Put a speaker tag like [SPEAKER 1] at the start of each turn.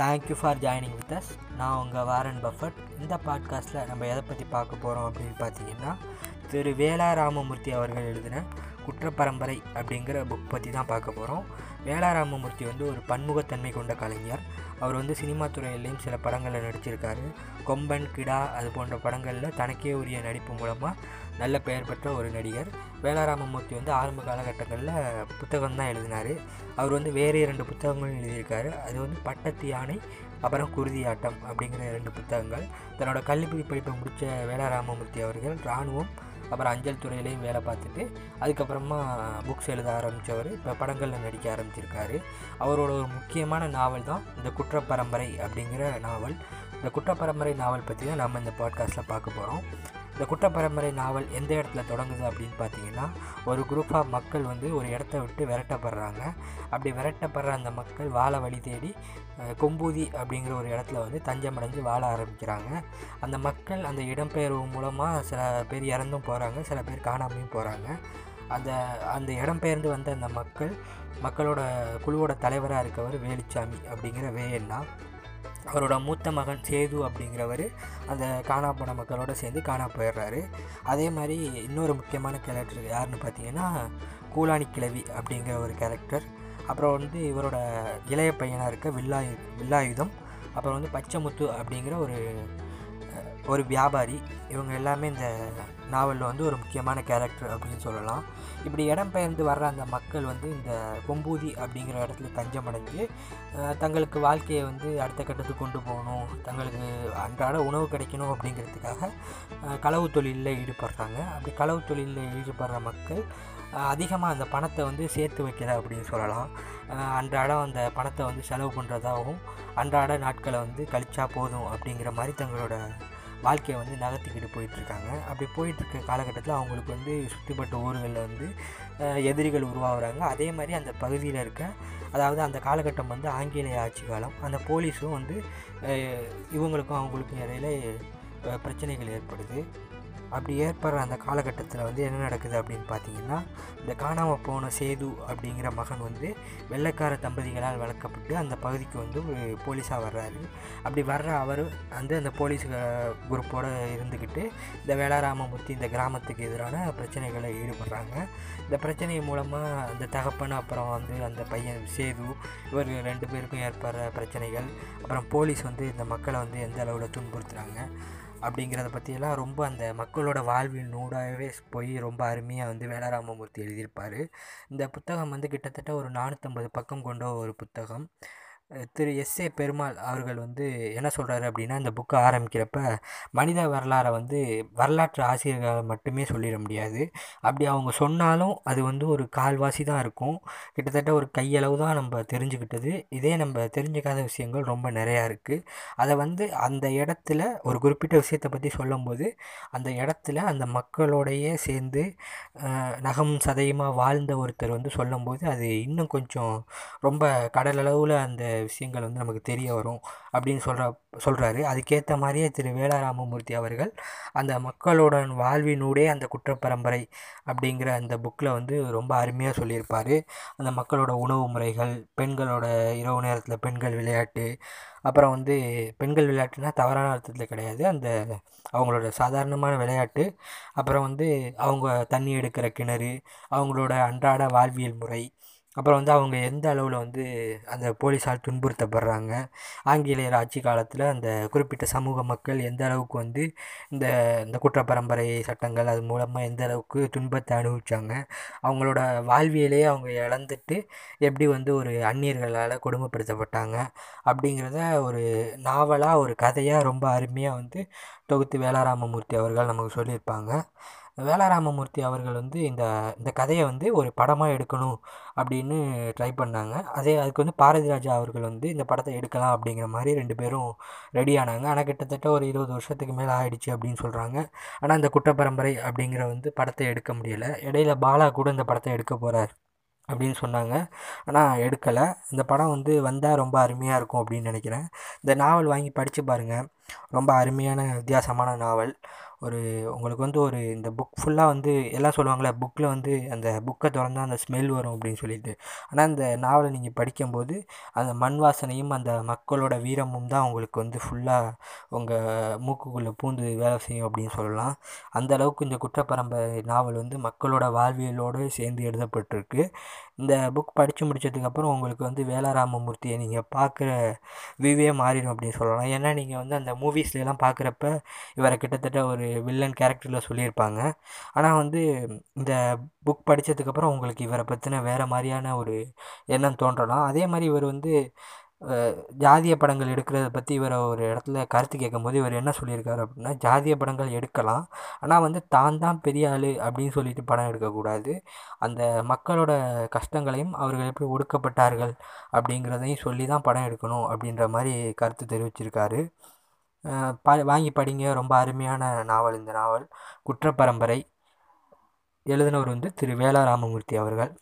[SPEAKER 1] Thank you for joining with us நான் உங்கள் Warren Buffett. இந்த பாட்காஸ்ட்டில் நம்ம எதை பற்றி பார்க்க போகிறோம் அப்படின்னு பார்த்தீங்கன்னா திரு வேலா ராமமூர்த்தி அவர்கள் எழுதின குற்றப்பரம்பரை அப்படிங்கிற புக் பற்றி தான் பார்க்க போகிறோம் வேலாராமமூர்த்தி வந்து ஒரு பன்முகத்தன்மை கொண்ட கலைஞர். அவர் வந்து சினிமா துறையிலையும் சில படங்களில் நடிச்சிருக்காரு. கொம்பன் கிடா அது போன்ற படங்களில் தனக்கே உரிய நடிப்பு மூலமாக நல்ல பெயர் பெற்ற ஒரு நடிகர். வேலாராமமூர்த்தி வந்து ஆரம்ப காலகட்டங்களில் புத்தகம் தான் எழுதினார். அவர் வந்து வேறு இரண்டு புத்தகங்களும் எழுதியிருக்காரு. அது வந்து பட்டத்து யானை அப்புறம் குருதியாட்டம் அப்படிங்கிற ரெண்டு புத்தகங்கள். தன்னோட கல்வி படிப்பை முடித்த வேலாராமமூர்த்தி அவர்கள் இராணுவம் அப்புறம் அஞ்சல் துறையிலையும் வேலை பார்த்துட்டு அதுக்கப்புறமா புக்ஸ் எழுத ஆரம்பித்தவர் இப்போ படங்களில் நடிக்க ஆரம்பிச்சிருக்காரு. அவரோட ஒரு முக்கியமான நாவல் தான் இந்த குற்றப்பரம்பரை அப்படிங்கிற நாவல். இந்த குற்றப்பரம்பரை நாவல் பற்றி தான் நம்ம இந்த பாட்காஸ்ட்டில் பார்க்க போகிறோம் இந்த குற்றப்பரம்பரை நாவல் எந்த இடத்துல தொடங்குது அப்படின்னு பார்த்தீங்கன்னா ஒரு குரூப்பாக மக்கள் வந்து ஒரு இடத்த விட்டு விரட்டப்படுறாங்க. அப்படி விரட்டப்படுற அந்த மக்கள் வாழ வழி தேடி கொம்பூதி அப்படிங்கிற ஒரு இடத்துல வந்து தஞ்சமடைஞ்சு வாழ ஆரம்பிக்கிறாங்க. அந்த மக்கள் அந்த இடம்பெயர்வு மூலமாக சில பேர் இறந்தும் போகிறாங்க சில பேர் காணாமையும் போகிறாங்க அந்த அந்த இடம்பெயர்ந்து வந்த அந்த மக்கள் மக்களோட குழுவோட தலைவராக இருக்கவர் வேலுச்சாமி அப்படிங்கிற வேயண்ணா அவரோட மூத்த மகன் சேது அப்படிங்கிறவர் அந்த காணா போன மக்களோடு சேர்ந்து காணா போயிடுறாரு. அதே மாதிரி இன்னொரு முக்கியமான கேரக்டர் யாருன்னு பார்த்தீங்கன்னா கூலாணி கிழவி அப்படிங்கிற ஒரு கேரக்டர் அப்புறம் வந்து இவரோட இளைய பையனாக இருக்க வில்லாயு வில்லாயுதம். அப்புறம் வந்து பச்சைமுத்து அப்படிங்கிற ஒரு ஒரு வியாபாரி இவங்க எல்லாமே இந்த நாவலில் வந்து ஒரு முக்கியமான கேரக்டர் அப்படின்னு சொல்லலாம். இப்படி இடம்பெயர்ந்து வர்ற அந்த மக்கள் வந்து இந்த கொம்பூதி அப்படிங்கிற இடத்துல தஞ்சமடைஞ்சு தங்களுக்கு வாழ்க்கையை வந்து அடுத்த கட்டத்துக்கு கொண்டு போகணும் தங்களுக்கு அன்றாட உணவு கிடைக்கணும் அப்படிங்கிறதுக்காக களவு தொழிலில் ஈடுபடுறாங்க. அப்படி களவு தொழிலில் ஈடுபடுற மக்கள் அதிகமாக அந்த பணத்தை வந்து சேர்த்து வைக்கிறா அப்படின்னு சொல்லலாம். அன்றாடம் அந்த பணத்தை வந்து செலவு பண்ணுறதாகவும் அன்றாட நாட்களை வந்து கழிச்சா போதும் அப்படிங்கிற மாதிரி தங்களோட வாழ்க்கையை வந்து நகர்த்திக்கிட்டு போயிட்டுருக்காங்க. அப்படி போயிட்டுருக்க காலகட்டத்தில் அவங்களுக்கு வந்து சுற்றிப்பட்ட ஊர்களில் வந்து எதிரிகள் உருவாகிறாங்க. அதே மாதிரி அந்த பகுதியில் இருக்க அதாவது அந்த காலகட்டம் வந்து ஆங்கிலேய ஆட்சி காலம் அந்த போலீஸும் வந்து இவங்களுக்கும் அவங்களுக்கும் இடையில பிரச்சனைகள் ஏற்படுது. அப்படி ஏற்படுற அந்த காலகட்டத்தில் வந்து என்ன நடக்குது அப்படின்னு பார்த்தீங்கன்னா இந்த காணாமல் போன சேது அப்படிங்கிற மகன் வந்து வெள்ளைக்கார தம்பதிகளால் வளர்க்கப்பட்டு அந்த பகுதிக்கு வந்து ஒரு போலீஸாக வர்றாரு. அப்படி வர்ற அவர் வந்து அந்த போலீஸ் குரூப்போடு இருந்துக்கிட்டு இந்த வேளாராமமூர்த்தி இந்த கிராமத்துக்கு எதிரான பிரச்சனைகளை ஈடுபடுறாங்க. இந்த பிரச்சனை மூலமாக அந்த தகப்பன் அப்புறம் வந்து அந்த பையன் சேது இவர் ரெண்டு பேருக்கும் ஏற்படுற பிரச்சனைகள் அப்புறம் போலீஸ் வந்து இந்த மக்களை வந்து எந்த அளவில் துன்புறுத்துகிறாங்க அப்படிங்கிறத பற்றியெல்லாம் ரொம்ப அந்த மக்களோட வாழ்வின் நூடாகவே போய் ரொம்ப அருமையாக வந்து வேலாராமமூர்த்தி எழுதியிருப்பார். இந்த புத்தகம் வந்து கிட்டத்தட்ட ஒரு நானூற்றம்பது பக்கம் கொண்ட ஒரு புத்தகம். திரு எஸ் ஏ பெருமாள் அவர்கள் வந்து என்ன சொல்கிறாரு அப்படின்னா இந்த புக்கை ஆரம்பிக்கிறப்ப மனித வரலாறை வந்து வரலாற்று ஆசிரியர்களால் மட்டுமே சொல்லிட முடியாது. அப்படி அவங்க சொன்னாலும் அது வந்து ஒரு கால்வாசி தான் இருக்கும். கிட்டத்தட்ட ஒரு கையளவு தான் நம்ம தெரிஞ்சுக்கிட்டது. இதே நம்ம தெரிஞ்சுக்காத விஷயங்கள் ரொம்ப நிறையா இருக்குது அதை வந்து அந்த இடத்துல ஒரு குறிப்பிட்ட விஷயத்தை பற்றி சொல்லும்போது அந்த இடத்துல அந்த மக்களோடையே சேர்ந்து நகம் சதயமாக வாழ்ந்த ஒருத்தர் வந்து சொல்லும்போது அது இன்னும் கொஞ்சம் ரொம்ப கடலளவில் அந்த விஷயங்கள் வந்து நமக்கு தெரிய வரும் அப்படின்னு சொல்கிற சொல்கிறாரு அதுக்கேற்ற மாதிரியே திரு வேலாராமமூர்த்தி அவர்கள் அந்த மக்களோட வாழ்வினூடே அந்த குற்றப்பரம்பரை அப்படிங்கிற அந்த புக்கில் வந்து ரொம்ப அருமையாக சொல்லியிருப்பார். அந்த மக்களோட உணவு முறைகள் பெண்களோட இரவு நேரத்தில் பெண்கள் விளையாட்டு அப்புறம் வந்து பெண்கள் விளையாட்டுனா தவறான அர்த்தத்தில் கிடையாது. அந்த அவங்களோட சாதாரணமான விளையாட்டு அப்புறம் வந்து அவங்க தண்ணி எடுக்கிற கிணறு அவங்களோட அன்றாட வாழ்வியல் முறை அப்புறம் வந்து அவங்க எந்த அளவில் வந்து அந்த போலீஸால் துன்புறுத்தப்படுறாங்க? ஆங்கிலேயர் ஆட்சி காலத்தில் அந்த குறிப்பிட்ட சமூக மக்கள் எந்த அளவுக்கு வந்து இந்த இந்த குற்றப்பரம்பரை சட்டங்கள் அது மூலமாக எந்த அளவுக்கு துன்பத்தை அனுபவித்தாங்க அவங்களோட வாழ்வியலே அவங்க இழந்துட்டு எப்படி வந்து ஒரு அந்நியர்களால் கொடுமைப்படுத்தப்பட்டாங்க? அப்படிங்கிறத ஒரு நாவலாக ஒரு கதையாக ரொம்ப அருமையாக வந்து தொகுத்து வேலாராமமூர்த்தி அவர்கள் நமக்கு சொல்லியிருப்பாங்க. வேலாராமமூர்த்தி அவர்கள் வந்து இந்த இந்த கதையை வந்து ஒரு படமாக எடுக்கணும் அப்படின்னு ட்ரை பண்ணாங்க. அதே அதுக்கு வந்து பாரதி ராஜா அவர்கள் வந்து இந்த படத்தை எடுக்கலாம் அப்படிங்கிற மாதிரி ரெண்டு பேரும் ரெடி ஆனாங்க. ஆனால் கிட்டத்தட்ட ஒரு இருபது வருஷத்துக்கு மேலே ஆயிடுச்சு அப்படின்னு சொல்கிறாங்க ஆனால் இந்த குற்றப்பரம்பரை அப்படிங்கிற வந்து படத்தை எடுக்க முடியலை. இடையில பாலா கூட இந்த படத்தை எடுக்க போகிறார் அப்படின்னு சொன்னாங்க. ஆனால் எடுக்கலை. இந்த படம் வந்து வந்தால் ரொம்ப அருமையாக இருக்கும் அப்படின்னு நினைக்கிறேன். இந்த நாவல் வாங்கி படித்து பாருங்கள் ரொம்ப அருமையான வித்தியாசமான நாவல். ஒரு உங்களுக்கு வந்து ஒரு இந்த புக் ஃபுல்லாக வந்து எல்லாம் சொல்லுவாங்கள்ல புக்கில் வந்து அந்த புக்கை திறந்தா அந்த ஸ்மெல் வரும் அப்படின்னு சொல்லிட்டு. ஆனால் அந்த நாவலை நீங்கள் படிக்கும்போது அந்த மண் வாசனையும் அந்த மக்களோட வீரமும் தான் உங்களுக்கு வந்து ஃபுல்லாக உங்கள் மூக்குக்குள்ளே பூந்து வேலை செய்யும் அப்படின்னு சொல்லலாம். அந்த அளவுக்கு இந்த குற்றப்பரம்பரை நாவல் வந்து மக்களோட வாழ்வியலோடு சேர்ந்து எழுதப்பட்டிருக்கு. இந்த புக் படித்து முடித்ததுக்கப்புறம் உங்களுக்கு வந்து வேலாராமமூர்த்தியை நீங்கள் பார்க்குற வியூவே மாறிடும் அப்படின்னு சொல்லலாம். ஏன்னா நீங்கள் வந்து அந்த மூவிஸ்லாம் பார்க்குறப்ப இவரை கிட்டத்தட்ட ஒரு வில்லன் கேரக்டரில் சொல்லியிருப்பாங்க. ஆனால் வந்து இந்த புக் படித்ததுக்கப்புறம் உங்களுக்கு இவரை பற்றின வேறு மாதிரியான ஒரு எண்ணம் தோன்றலாம். அதே மாதிரி இவர் வந்து ஜாதிய படங்கள் எடுக்கிறத பற்றி இவரை ஒரு இடத்துல கருத்து கேட்கும்போது இவர் என்ன சொல்லியிருக்காரு அப்படின்னா ஜாதிய படங்கள் எடுக்கலாம். ஆனால் வந்து தான் தான் பெரிய ஆள் அப்படின்னு சொல்லிட்டு படம் எடுக்கக்கூடாது. அந்த மக்களோட கஷ்டங்களையும் அவர்கள் எப்படி ஒடுக்கப்பட்டார்கள் அப்படிங்கிறதையும் சொல்லி தான் படம் எடுக்கணும் அப்படின்ற மாதிரி கருத்து தெரிவிச்சிருக்காரு. ப வாங்கி படிங்க. ரொம்ப அருமையான நாவல் இந்த நாவல். குற்றப்பரம்பரை. எழுதினவர் வந்து திரு. வேலா ராமமூர்த்தி அவர்கள்.